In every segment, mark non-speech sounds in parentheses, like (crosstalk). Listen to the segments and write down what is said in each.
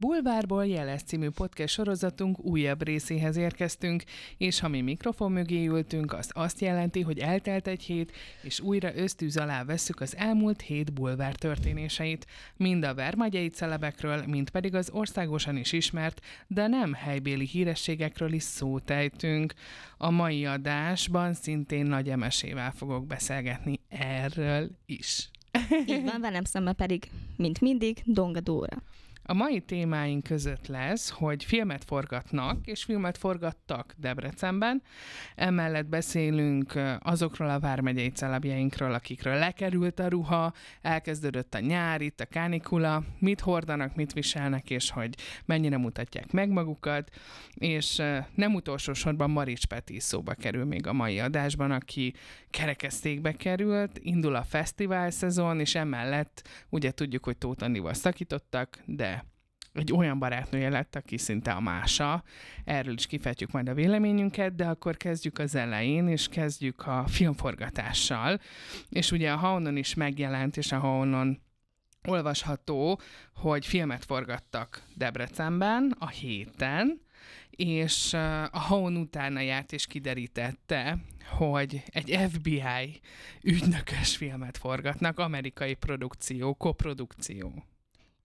Bulvárból Jeles című podcast sorozatunk újabb részéhez érkeztünk, és ha mi mikrofon mögé ültünk, az azt jelenti, hogy eltelt egy hét, és újra ösztűz alá vesszük az elmúlt hét bulvár történéseit, mind a vermagyai celebekről, mind pedig az országosan is ismert, de nem helybéli hírességekről is szót. A mai adásban szintén nagy emesével fogok beszélgetni erről is. Így van, velem szemben pedig, mint mindig, Donga Dóra. A mai témáink között lesz, hogy filmet forgatnak, és filmet forgattak Debrecenben. Emellett beszélünk azokról a vármegyei celebjeinkről, akikről lekerült a ruha, elkezdődött a nyár, itt a kánikula, mit hordanak, mit viselnek, és hogy mennyire mutatják meg magukat. És nem utolsó sorban Marics Peti szóba kerül még a mai adásban, aki kerekesztékbe került, indul a fesztivál szezon, és emellett ugye tudjuk, hogy Tóth Andival szakítottak, de egy olyan barátnője lett, aki szinte a mása. Erről is kifejtjük majd a véleményünket, de akkor kezdjük az elején, és kezdjük a filmforgatással. És ugye a Haonon is megjelent, és a Haonon olvasható, hogy filmet forgattak Debrecenben a héten, és a Haon utána járt és kiderítette, hogy egy FBI ügynökös filmet forgatnak, amerikai produkció, koprodukció.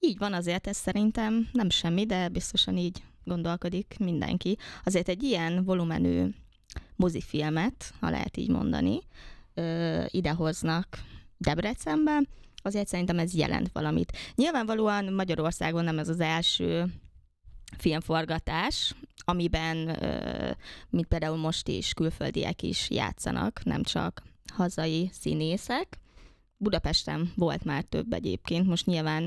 Így van, azért ez szerintem nem semmi, de biztosan így gondolkodik mindenki. Azért egy ilyen volumenű mozifilmet, ha lehet így mondani, idehoznak Debrecenbe, azért szerintem ez jelent valamit. Nyilvánvalóan Magyarországon nem ez az első filmforgatás, amiben, mint például most is, külföldiek is játszanak, nem csak hazai színészek. Budapesten volt már több egyébként, most nyilván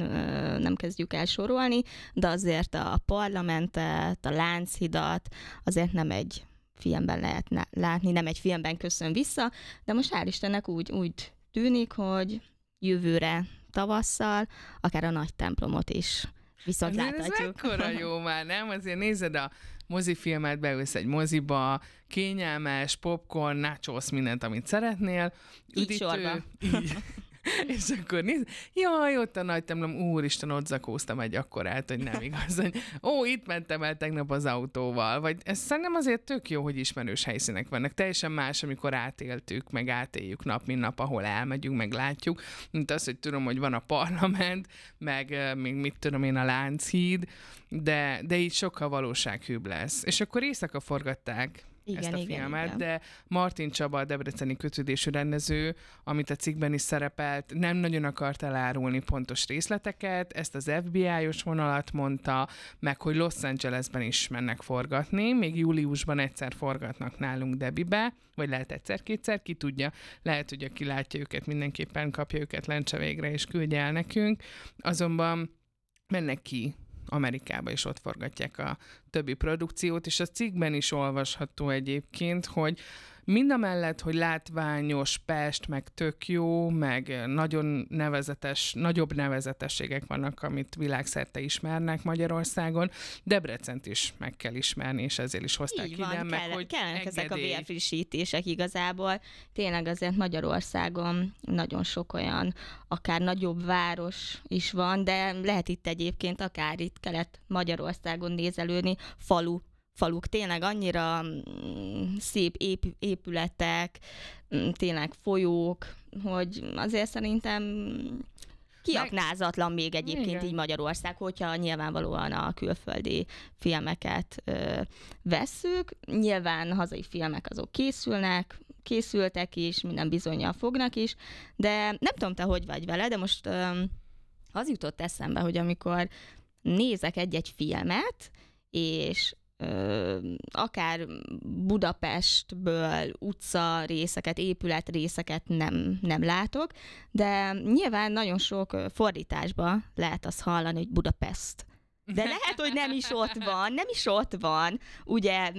nem kezdjük el sorolni, de azért a parlamentet, a Lánchidat azért nem egy filmben lehet látni, nem egy filmben köszön vissza, de most hál' Istennek úgy, úgy tűnik, hogy jövőre tavasszal akár a nagy templomot is viszont Azért láthatjuk. Ez mekkora (laughs) jó már, nem? Azért nézed a mozifilmet, beülsz egy moziba, kényelmes, popcorn, nachos, mindent, amit szeretnél. Így sorba. (laughs) Így. (laughs) És akkor néz, jaj, ott a nagy templom, úristen, ott zakóztam egy akkorát, hogy nem igaz, hogy ó, itt mentem el tegnap az autóval, vagy ez szerintem azért tök jó, hogy ismerős helyszínek vannak. Teljesen más, amikor átéltük, meg átéljük nap, mint nap, ahol elmegyünk, meg látjuk, mint az, hogy tudom, hogy van a parlament, meg még mit tudom én, a Lánchíd, de, de így sokkal valósághűbb lesz. És akkor éjszaka forgatták igen, ezt a igen, filmet, igen. de Martin Csaba, a debreceni kötődésű rendező, amit a cikkben is szerepelt, nem nagyon akart elárulni pontos részleteket, ezt az FBI-os vonalat mondta, meg hogy Los Angelesben is mennek forgatni, még júliusban egyszer forgatnak nálunk Debibe, vagy lehet egyszer-kétszer, ki tudja, lehet, hogy aki látja őket, mindenképpen kapja őket lencse végre, és küldje el nekünk, azonban mennek ki Amerikába is ott forgatják a többi produkciót, és a cikkben is olvasható egyébként, hogy Mind a mellett, hogy látványos Pest, meg tök jó, meg nagyon nevezetes, nagyobb nevezetességek vannak, amit világszerte ismernek Magyarországon, Debrecent is meg kell ismerni, és ezért is hozták Így ide, van, meg kell, hogy kellenek engedély. ezek a vérfrissítések igazából. Tényleg azért Magyarországon nagyon sok olyan, akár nagyobb város is van, de lehet itt egyébként akár itt kelet Magyarországon nézelődni, falu faluk, tényleg annyira mm, szép ép- épületek, mm, tényleg folyók, hogy azért szerintem kiaknázatlan még egyébként Igen. így Magyarország, hogyha nyilvánvalóan a külföldi filmeket ö, vesszük. Nyilván hazai filmek azok készülnek, készültek is, minden bizonyal fognak is, de nem tudom, te hogy vagy vele, de most ö, az jutott eszembe, hogy amikor nézek egy-egy filmet, és akár Budapestből utca részeket, épület részeket nem, nem látok, de nyilván nagyon sok fordításban lehet azt hallani, hogy Budapest. De lehet, hogy nem is ott van, nem is ott van, ugye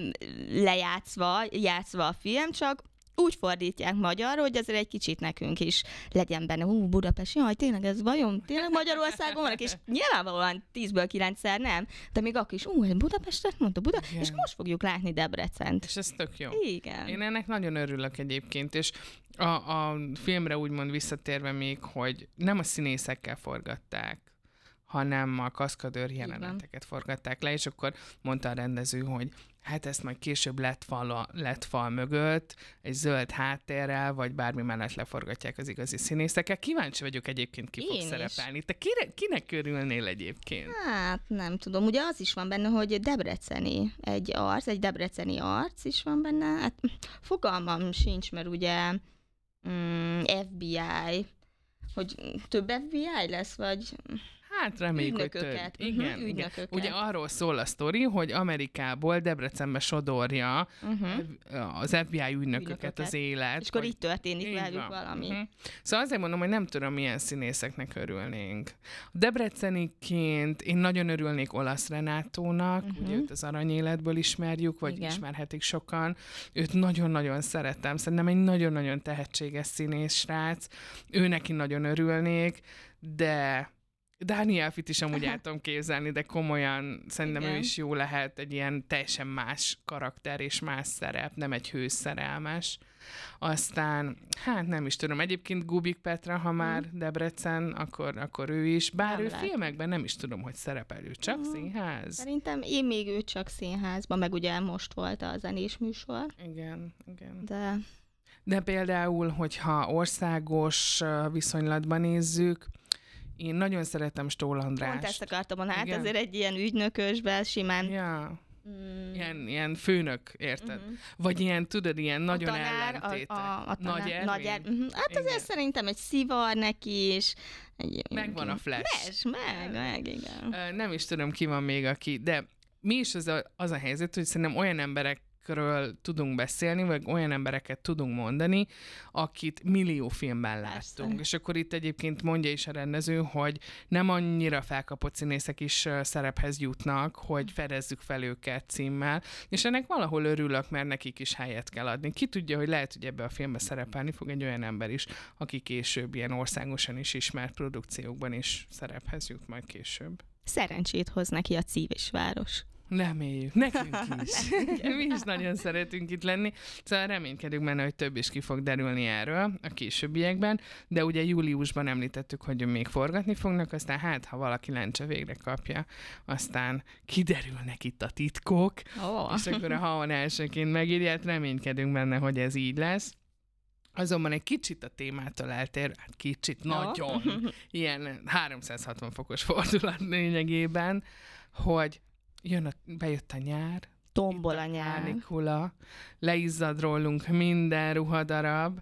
lejátszva, játszva a film, csak úgy fordítják magyarra, hogy azért egy kicsit nekünk is legyen benne, hú, Budapest, jaj, tényleg ez vajon, tényleg Magyarországon vannak, és nyilvánvalóan 10-ből 9 nem, de még akkor is, ú, Budapestet mondta, Buda, Igen. és most fogjuk látni Debrecent. És ez tök jó. Igen. Én ennek nagyon örülök egyébként, és a, a filmre úgymond visszatérve még, hogy nem a színészekkel forgatták, hanem a kaszkadőr jeleneteket forgatták le, és akkor mondta a rendező, hogy hát ezt majd később lett fal, lett fal mögött, egy zöld háttérrel, vagy bármi mellett leforgatják az igazi színészekkel. Kíváncsi vagyok egyébként, ki Én fog is. szerepelni. Te kire, kinek körülnél egyébként? Hát nem tudom, ugye az is van benne, hogy debreceni egy arc, egy debreceni arc is van benne. Hát fogalmam sincs, mert ugye mm, FBI, hogy több FBI lesz, vagy Hát reméljük, hogy több. Igen, Mhm, igen. ügynököket. Ugye arról szól a sztori, hogy Amerikából Debrecenbe sodorja uh-huh. az FBI ügynököket Ügynököket. az élet. És akkor így történik Így velük van. valami. Mhm. Szóval azért mondom, hogy nem tudom, milyen színészeknek örülnénk. Debreceniként én nagyon örülnék Olasz Renátónak, Mhm. ugye őt az aranyéletből ismerjük, vagy Igen. ismerhetik sokan. Őt nagyon-nagyon szeretem. Szerintem egy nagyon-nagyon tehetséges színész srác. Ő neki nagyon örülnék, de Daniel Fit is amúgy (laughs) el tudom képzelni, de komolyan szerintem Igen. ő is jó lehet egy ilyen teljesen más karakter és más szerep, nem egy hőszerelmes. Aztán, hát nem is tudom, egyébként Gubik Petra, ha már Debrecen, akkor, akkor ő is. Bár Nem ő lehet. filmekben nem is tudom, hogy szerepel ő, csak Mhm. színház. Szerintem én még ő csak színházban, meg ugye most volt a zenés műsor, Igen, igen. de De például, hogyha országos viszonylatban nézzük, én nagyon szeretem Stól pont Andrást. ezt akartam hát Igen. azért egy ilyen ügynökösben simán... Ja, Mm, ilyen, ilyen főnök, érted? mhm. Vagy ilyen, tudod, ilyen nagyon a tanár, ellentétek. A, a, a tanár, Nagy Ervin? Nagy er. Hát azért Igen. szerintem egy szivar neki is. Egy, Megvan a flash. Flash, meg, meg, igen. Nem is tudom, ki van még, aki, de mi is az a, az a helyzet, hogy szerintem olyan emberekről tudunk beszélni, vagy olyan embereket tudunk mondani, akit millió filmben Persze. láttunk. És akkor itt egyébként mondja is a rendező, hogy nem annyira felkapott színészek is szerephez jutnak, hogy fedezzük fel őket címmel, és ennek valahol örülök, mert nekik is helyet kell adni. Ki tudja, hogy lehet, hogy ebbe a filmbe szerepelni fog egy olyan ember is, aki később ilyen országosan is ismert produkciókban is szerephez jut majd később. Szerencsét hoz neki a cíves város. Reméljük. Nekünk (laughs) is. Mi is nagyon szeretünk itt lenni. Szóval reménykedünk benne, hogy több is ki fog derülni erről a későbbiekben, de ugye júliusban említettük, hogy még forgatni fognak, aztán hát, ha valaki lencse végre kapja, aztán kiderülnek itt a titkok, Oh. és akkor a haon elsőként megírja, hát reménykedünk benne, hogy ez így lesz. Azonban egy kicsit a témától eltér, hát kicsit, Ja. nagyon, ilyen 360 fokos fordulat lényegében, hogy jön a, bejött a nyár, Tombol a nyár. kánikula, leizzad rólunk minden ruhadarab,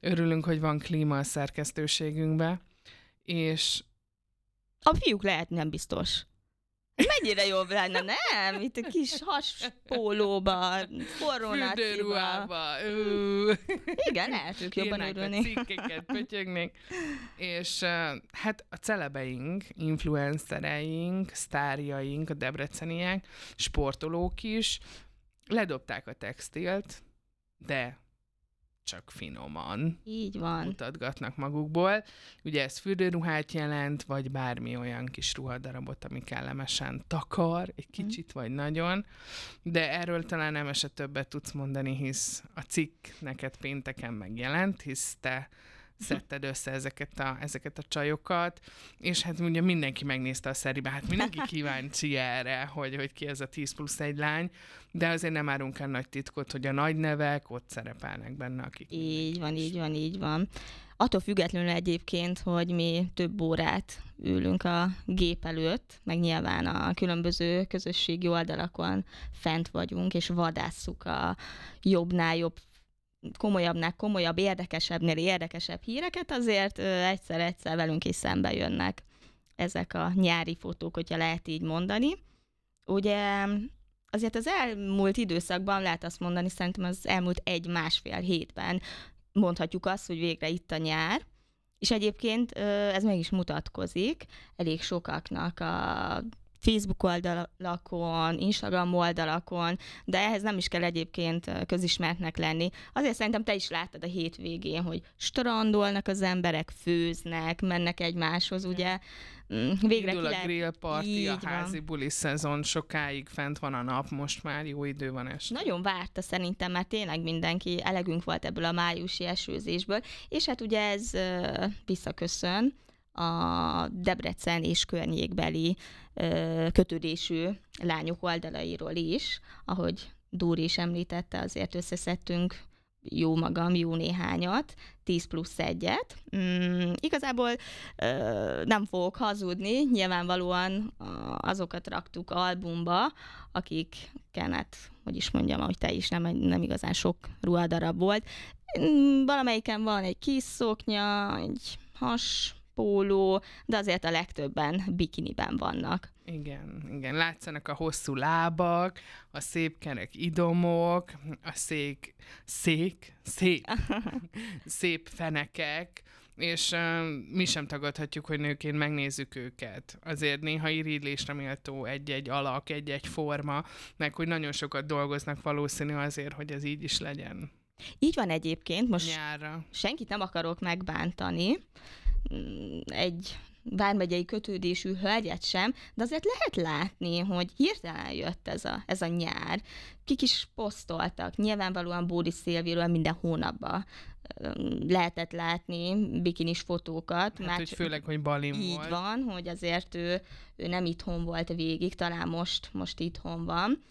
örülünk, hogy van klíma a szerkesztőségünkbe, és A fiúk lehet nem biztos. Mennyire jobb lenne, nem? Itt a kis haspólóba, ú, Igen, el tudjuk jobban örülni. cikkeket, pötyögnék. És hát a celebeink, influencereink, sztárjaink, a debreceniek, sportolók is ledobták a textilt, de csak finoman Így van. mutatgatnak magukból. Ugye ez fürdőruhát jelent, vagy bármi olyan kis ruhadarabot, ami kellemesen takar, egy kicsit vagy nagyon, de erről talán nem eset többet tudsz mondani, hisz a cikk neked pénteken megjelent, hisz te szedted össze ezeket a, ezeket a csajokat, és hát ugye mindenki megnézte a szeribe, hát mindenki (laughs) kíváncsi erre, hogy, hogy ki ez a 10 plusz egy lány, de azért nem árunk el nagy titkot, hogy a nagy nevek ott szerepelnek benne, akik Így van, így van, így van. Attól függetlenül egyébként, hogy mi több órát ülünk a gép előtt, meg nyilván a különböző közösségi oldalakon fent vagyunk, és vadásszuk a jobbnál jobb komolyabbnál komolyabb, érdekesebbnél érdekesebb híreket, azért egyszer-egyszer velünk is szembe jönnek ezek a nyári fotók, hogyha lehet így mondani. Ugye azért az elmúlt időszakban lehet azt mondani, szerintem az elmúlt egy-másfél hétben mondhatjuk azt, hogy végre itt a nyár, és egyébként ez meg is mutatkozik elég sokaknak a Facebook oldalakon, Instagram oldalakon, de ehhez nem is kell egyébként közismertnek lenni. Azért szerintem te is láttad a hétvégén, hogy strandolnak az emberek, főznek, mennek egymáshoz, ugye? Mm, Végre Indul a lehet... grill party, a Így van. házi buli szezon, sokáig fent van a nap, most már jó idő van este. Nagyon várta szerintem, mert tényleg mindenki elegünk volt ebből a májusi esőzésből, és hát ugye ez visszaköszön a Debrecen és környékbeli ö, kötődésű lányok oldalairól is, ahogy Dúri is említette, azért összeszedtünk jó magam, jó néhányat, 10 plusz egyet. Mm, igazából ö, nem fogok hazudni, nyilvánvalóan azokat raktuk albumba, akik kenet, hogy is mondjam, ahogy te is, nem, nem igazán sok ruhadarab volt. Mm, valamelyiken van egy kis szoknya, egy has póló, de azért a legtöbben bikiniben vannak. Igen, igen, látszanak a hosszú lábak, a szép kerek idomok, a szék, szék, szép, (laughs) szép fenekek, és uh, mi sem tagadhatjuk, hogy nőként megnézzük őket. Azért néha irigylésre méltó egy-egy alak, egy-egy forma, meg hogy nagyon sokat dolgoznak valószínű azért, hogy ez így is legyen. Így van egyébként, most Nyárra. senkit nem akarok megbántani, egy vármegyei kötődésű hölgyet sem, de azért lehet látni, hogy hirtelen jött ez a, ez a nyár. Kik is posztoltak, nyilvánvalóan Bódi Szilviről minden hónapban lehetett látni bikinis fotókat. Hát, már hogy főleg, hogy Balin így volt. van, hogy azért ő, ő nem itthon volt végig, talán most, most itthon van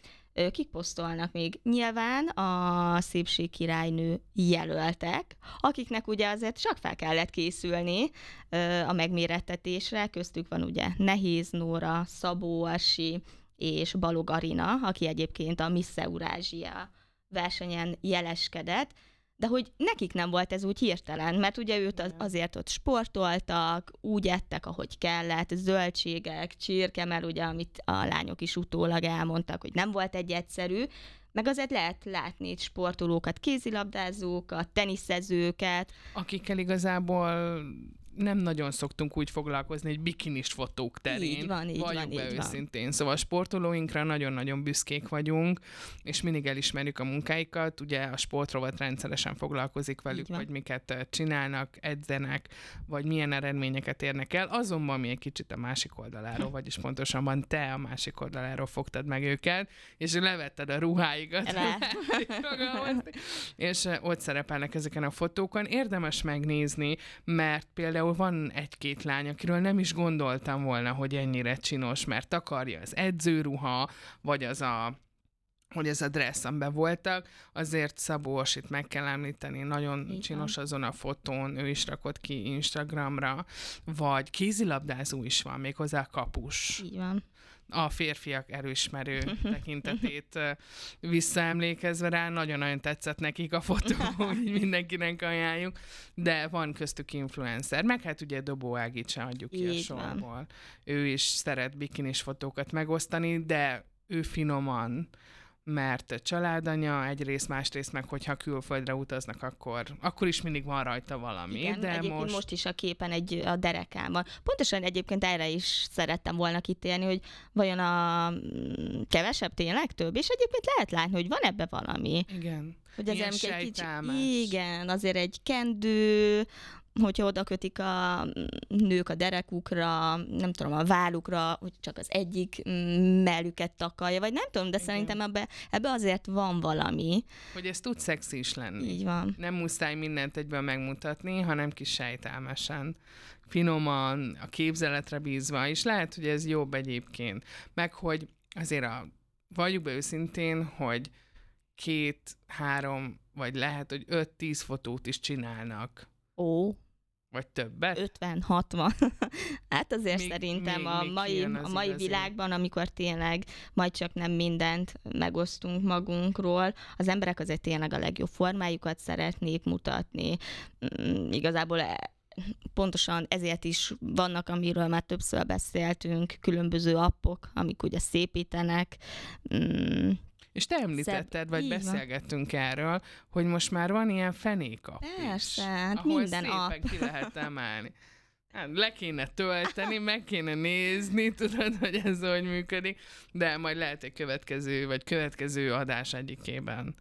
kik posztolnak még? Nyilván a szépség királynő jelöltek, akiknek ugye azért csak fel kellett készülni a megmérettetésre, köztük van ugye Nehéz Nóra, Szabó Asi és Balog Arina, aki egyébként a Miss Eurázsia versenyen jeleskedett, de hogy nekik nem volt ez úgy hirtelen, mert ugye őt az, azért ott sportoltak, úgy ettek, ahogy kellett, zöldségek, csirke, mert ugye, amit a lányok is utólag elmondtak, hogy nem volt egy egyszerű, meg azért lehet látni itt sportolókat, kézilabdázókat, teniszezőket. Akikkel igazából nem nagyon szoktunk úgy foglalkozni egy bikinis fotók terén. Így van, így van, be így őszintén. Van. Szóval a sportolóinkra nagyon-nagyon büszkék vagyunk, és mindig elismerjük a munkáikat. Ugye a sportrovat rendszeresen foglalkozik velük, hogy miket csinálnak, edzenek, vagy milyen eredményeket érnek el. Azonban mi egy kicsit a másik oldaláról, vagyis pontosabban te a másik oldaláról fogtad meg őket, és levetted a ruháikat. (laughs) és ott szerepelnek ezeken a fotókon. Érdemes megnézni, mert például például van egy-két lány, akiről nem is gondoltam volna, hogy ennyire csinos, mert takarja az edzőruha, vagy az a hogy ez a dress, amiben voltak, azért Szabó Osit meg kell említeni, nagyon Igen. csinos azon a fotón, ő is rakott ki Instagramra, vagy kézilabdázó is van, méghozzá kapus. Így van a férfiak erősmerő tekintetét visszaemlékezve rá. Nagyon-nagyon tetszett nekik a fotó, (laughs) hogy mindenkinek ajánljuk, de van köztük influencer, meg hát ugye Dobó Ágit sem adjuk ki Így a sorból. Van. Ő is szeret bikinis fotókat megosztani, de ő finoman mert családanya egyrészt, másrészt meg, hogyha külföldre utaznak, akkor, akkor is mindig van rajta valami. Igen, de most... most is a képen egy a derekában. Pontosan egyébként erre is szerettem volna kitérni, hogy vajon a mm, kevesebb tényleg több, és egyébként lehet látni, hogy van ebbe valami. Igen. Hogy az egy kicsit, igen, azért egy kendő, hogyha oda kötik a nők a derekukra, nem tudom, a vállukra, hogy csak az egyik mellüket takarja, vagy nem tudom, de Igen. szerintem ebbe, ebbe azért van valami. Hogy ez tud szexi is lenni. Így van. Nem muszáj mindent egyből megmutatni, hanem kis sejtelmesen finoman, a képzeletre bízva, és lehet, hogy ez jobb egyébként. Meg, hogy azért a, valljuk be őszintén, hogy két, három, vagy lehet, hogy öt-tíz fotót is csinálnak. Ó. Vagy többet? 50-60. (laughs) hát azért még, szerintem még, a még mai, a mai igazi. világban, amikor tényleg majd csak nem mindent megosztunk magunkról, az emberek azért tényleg a legjobb formájukat szeretnék mutatni. Mm, igazából e, pontosan ezért is vannak, amiről már többször beszéltünk, különböző appok, amik ugye szépítenek, mm, és te említetted, Szebb, vagy beszélgettünk van. erről, hogy most már van ilyen fenékap Persze, hát ahol minden szépen app. ki lehet emelni. Hát le kéne tölteni, meg kéne nézni, tudod, hogy ez hogy működik, de majd lehet egy következő, vagy következő adás egyikében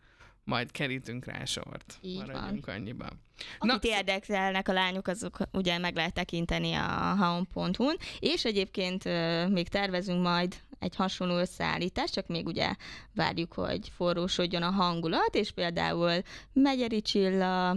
majd kerítünk rá sort. Így Maradjunk van. annyiban. Akit Na, érdekelnek a lányok, azok ugye meg lehet tekinteni a haon.hu-n, és egyébként még tervezünk majd egy hasonló összeállítás, csak még ugye várjuk, hogy forrósodjon a hangulat, és például Megyeri Csilla,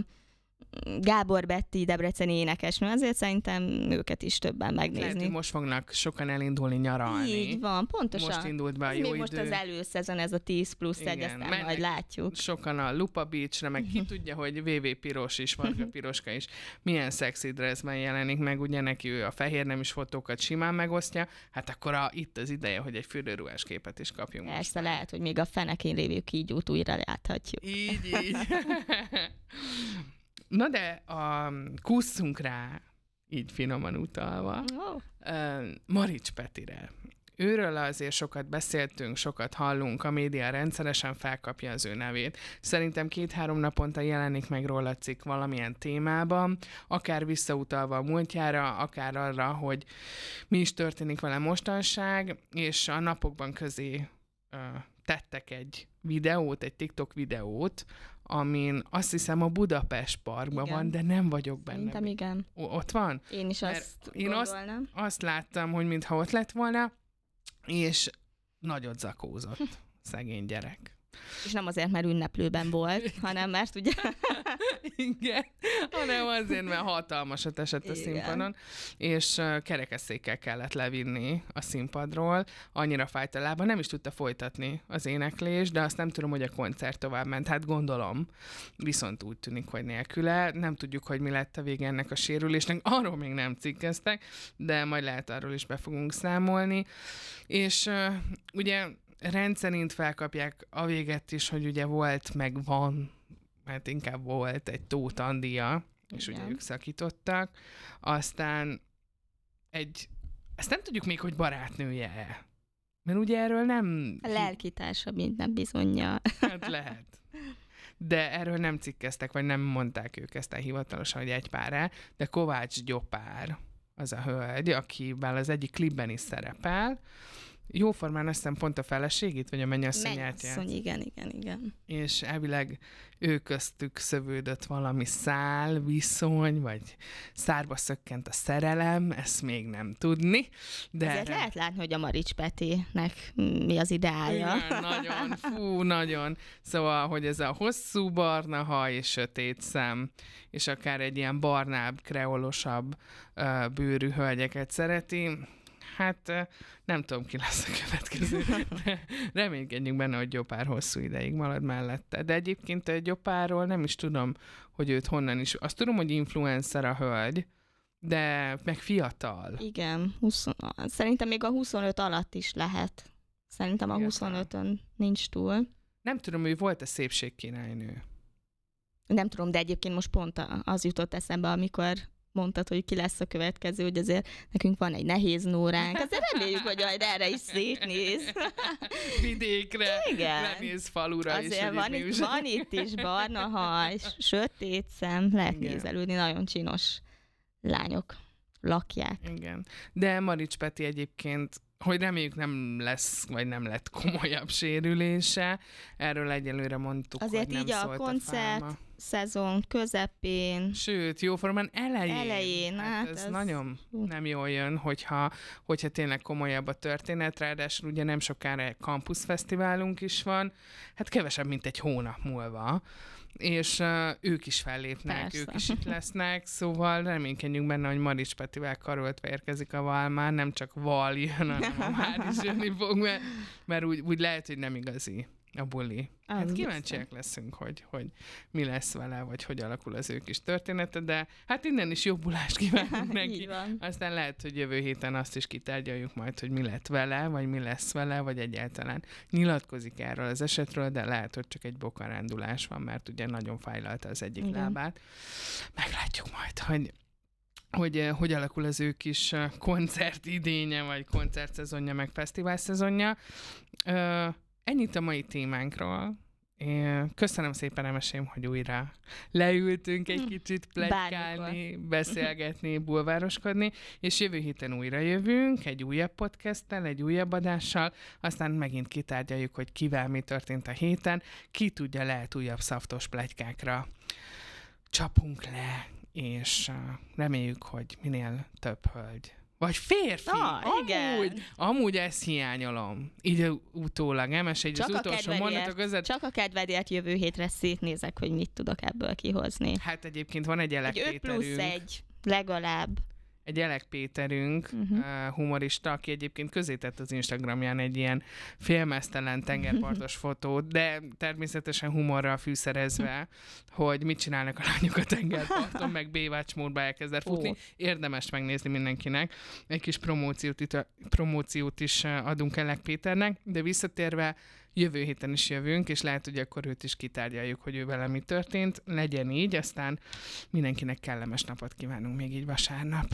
Gábor Betti, Debreceni énekesnő, azért szerintem őket is többen Lehet, megnézni. hogy most fognak sokan elindulni nyaralni. Így van, pontosan. Most indult be a Ez jó idő. most az előszezon, ez a 10 plusz egy, Igen, aztán mennek. majd látjuk. Sokan a Lupa Beach-re, meg ki tudja, hogy VV Piros is, Varga (laughs) Piroska is milyen szexi dressben jelenik meg, ugye neki ő a fehér nem is fotókat simán megosztja, hát akkor a, itt az ideje, hogy egy fürdőruhás képet is kapjunk most. Persze lehet, hogy még a fenekén lévő kígyót újra láthatjuk. Így, így. (laughs) Na de a kusszunk rá, így finoman utalva, Oh. Marics Petire. Őről azért sokat beszéltünk, sokat hallunk, a média rendszeresen felkapja az ő nevét. Szerintem két-három naponta jelenik meg róla cikk valamilyen témában, akár visszautalva a múltjára, akár arra, hogy mi is történik vele mostanság, és a napokban közé ö, tettek egy videót, egy TikTok videót, amin azt hiszem a Budapest parkban Igen. van, de nem vagyok benne. Szerintem igen. O- Ott van? Én is Mert azt én azt- azt láttam, hogy mintha ott lett volna, és nagyot zakózott. (laughs) Szegény gyerek. És nem azért, mert ünneplőben volt, (laughs) hanem mert ugye (laughs) Igen, hanem azért, mert hatalmasat esett a Igen. színpadon, és kerekesszékkel kellett levinni a színpadról, annyira fájt a lába, nem is tudta folytatni az éneklés, de azt nem tudom, hogy a koncert tovább ment, hát gondolom, viszont úgy tűnik, hogy nélküle, nem tudjuk, hogy mi lett a vége ennek a sérülésnek, arról még nem cikkeztek, de majd lehet arról is be fogunk számolni, és ugye rendszerint felkapják a véget is, hogy ugye volt, meg van, mert inkább volt egy Tóth Andia, és ugye Igen. ők szakítottak, aztán egy, ezt nem tudjuk még, hogy barátnője-e. Mert ugye erről nem... a lelkitársa minden bizonyja. Hát lehet. De erről nem cikkeztek, vagy nem mondták ők ezt hivatalosan, hogy egy pár de Kovács Gyopár az a hölgy, akivel az egyik klipben is szerepel. Jóformán azt hiszem pont a feleségét, vagy a mennyasszonyát Mennyasszony, játszik. igen, igen, igen. és elvileg ő köztük szövődött valami szál, viszony, vagy szárba szökkent a szerelem, ezt még nem tudni. De Ezért lehet látni, hogy a Marics Petinek mi az ideája. Igen, nagyon, (laughs) fú, nagyon. Szóval, hogy ez a hosszú barna haj és sötét szem, és akár egy ilyen barnább, kreolosabb bőrű hölgyeket szereti, hát nem tudom, ki lesz a következő. De reménykedjünk benne, hogy Gyopár hosszú ideig marad mellette. De egyébként uh, Gyopárról nem is tudom, hogy őt honnan is. Azt tudom, hogy influencer a hölgy, de meg fiatal. Igen, 20, szerintem még a 25 alatt is lehet. Szerintem a Fiatal. 25-ön nincs túl. Nem tudom, hogy volt-e szépségkirálynő. Nem tudom, de egyébként most pont a- az jutott eszembe, amikor mondtad, hogy ki lesz a következő, hogy azért nekünk van egy nehéz nóránk. Azért reméljük, hogy majd erre is szétnéz. (laughs) vidékre, Igen. lemész falura is. Azért hogy van itt, van itt is barna haj, sötét szem, lehet Igen. nézelődni, nagyon csinos lányok lakják. Igen. De Marics Peti egyébként, hogy reméljük nem lesz, vagy nem lett komolyabb sérülése, erről egyelőre mondtuk, Azért hogy nem így a koncert fáma. Szezon közepén, Sőt, jóformán elején. Elején, hát ez, ez- nagyon nem jól jön, hogyha, hogyha tényleg komolyabb a történet, ráadásul ugye nem sokára egy campusfesztiválunk is van, hát kevesebb, mint egy hónap múlva, és uh, ők is fellépnek, Persze. ők is itt lesznek, szóval reménykedjünk benne, hogy Marics Petivel karoltva érkezik a Valmán, nem csak Val jön, hanem a (laughs) Vár is jönni fog, mert, mert úgy, úgy lehet, hogy nem igazi a buli. Hát Az kíváncsiak leszünk, hogy, hogy mi lesz vele, vagy hogy alakul az ő kis története, de hát innen is jobbulást kívánunk (laughs) neki. Aztán lehet, hogy jövő héten azt is kitárgyaljuk majd, hogy mi lett vele, vagy mi lesz vele, vagy egyáltalán nyilatkozik erről az esetről, de lehet, hogy csak egy bokarándulás van, mert ugye nagyon fájlalta az egyik Igen. lábát. Meglátjuk majd, hogy hogy eh, hogy alakul az ő kis eh, koncert idénye, vagy koncertszezonja, meg fesztivál szezonja. Ö, Ennyit a mai témánkról. Én Köszönöm szépen, Emesém, hogy újra leültünk egy kicsit plegykálni, beszélgetni, bulvároskodni, és jövő héten újra jövünk egy újabb podcasttel, egy újabb adással, aztán megint kitárgyaljuk, hogy kivel mi történt a héten, ki tudja, lehet újabb szaftos pletykákra csapunk le, és reméljük, hogy minél több hölgy Vagy férfi. Na, igen. amúgy, amúgy ezt hiányolom. Így utólag, nem? És egy Csak az utolsó mondatok között. csak a kedvedért jövő hétre szétnézek, hogy mit tudok ebből kihozni. Hát egyébként van egy Elek Egy 5 plusz Péterünk, 1, legalább. Egy Elek Péterünk, Mhm. uh, humorista, aki egyébként közé tett az Instagramján egy ilyen félmeztelen tengerpartos (laughs) fotót, de természetesen humorral fűszerezve, hogy mit csinálnak a lányok a tengerparton, meg Baywatch módba elkezdett futni. Ó. Érdemes megnézni mindenkinek. Egy kis promóciót, itt, promóciót is uh, adunk Elek Péternek, de visszatérve jövő héten is jövünk, és lehet, hogy akkor őt is kitárgyaljuk, hogy ő vele mi történt. Legyen így, aztán mindenkinek kellemes napot kívánunk még így vasárnap.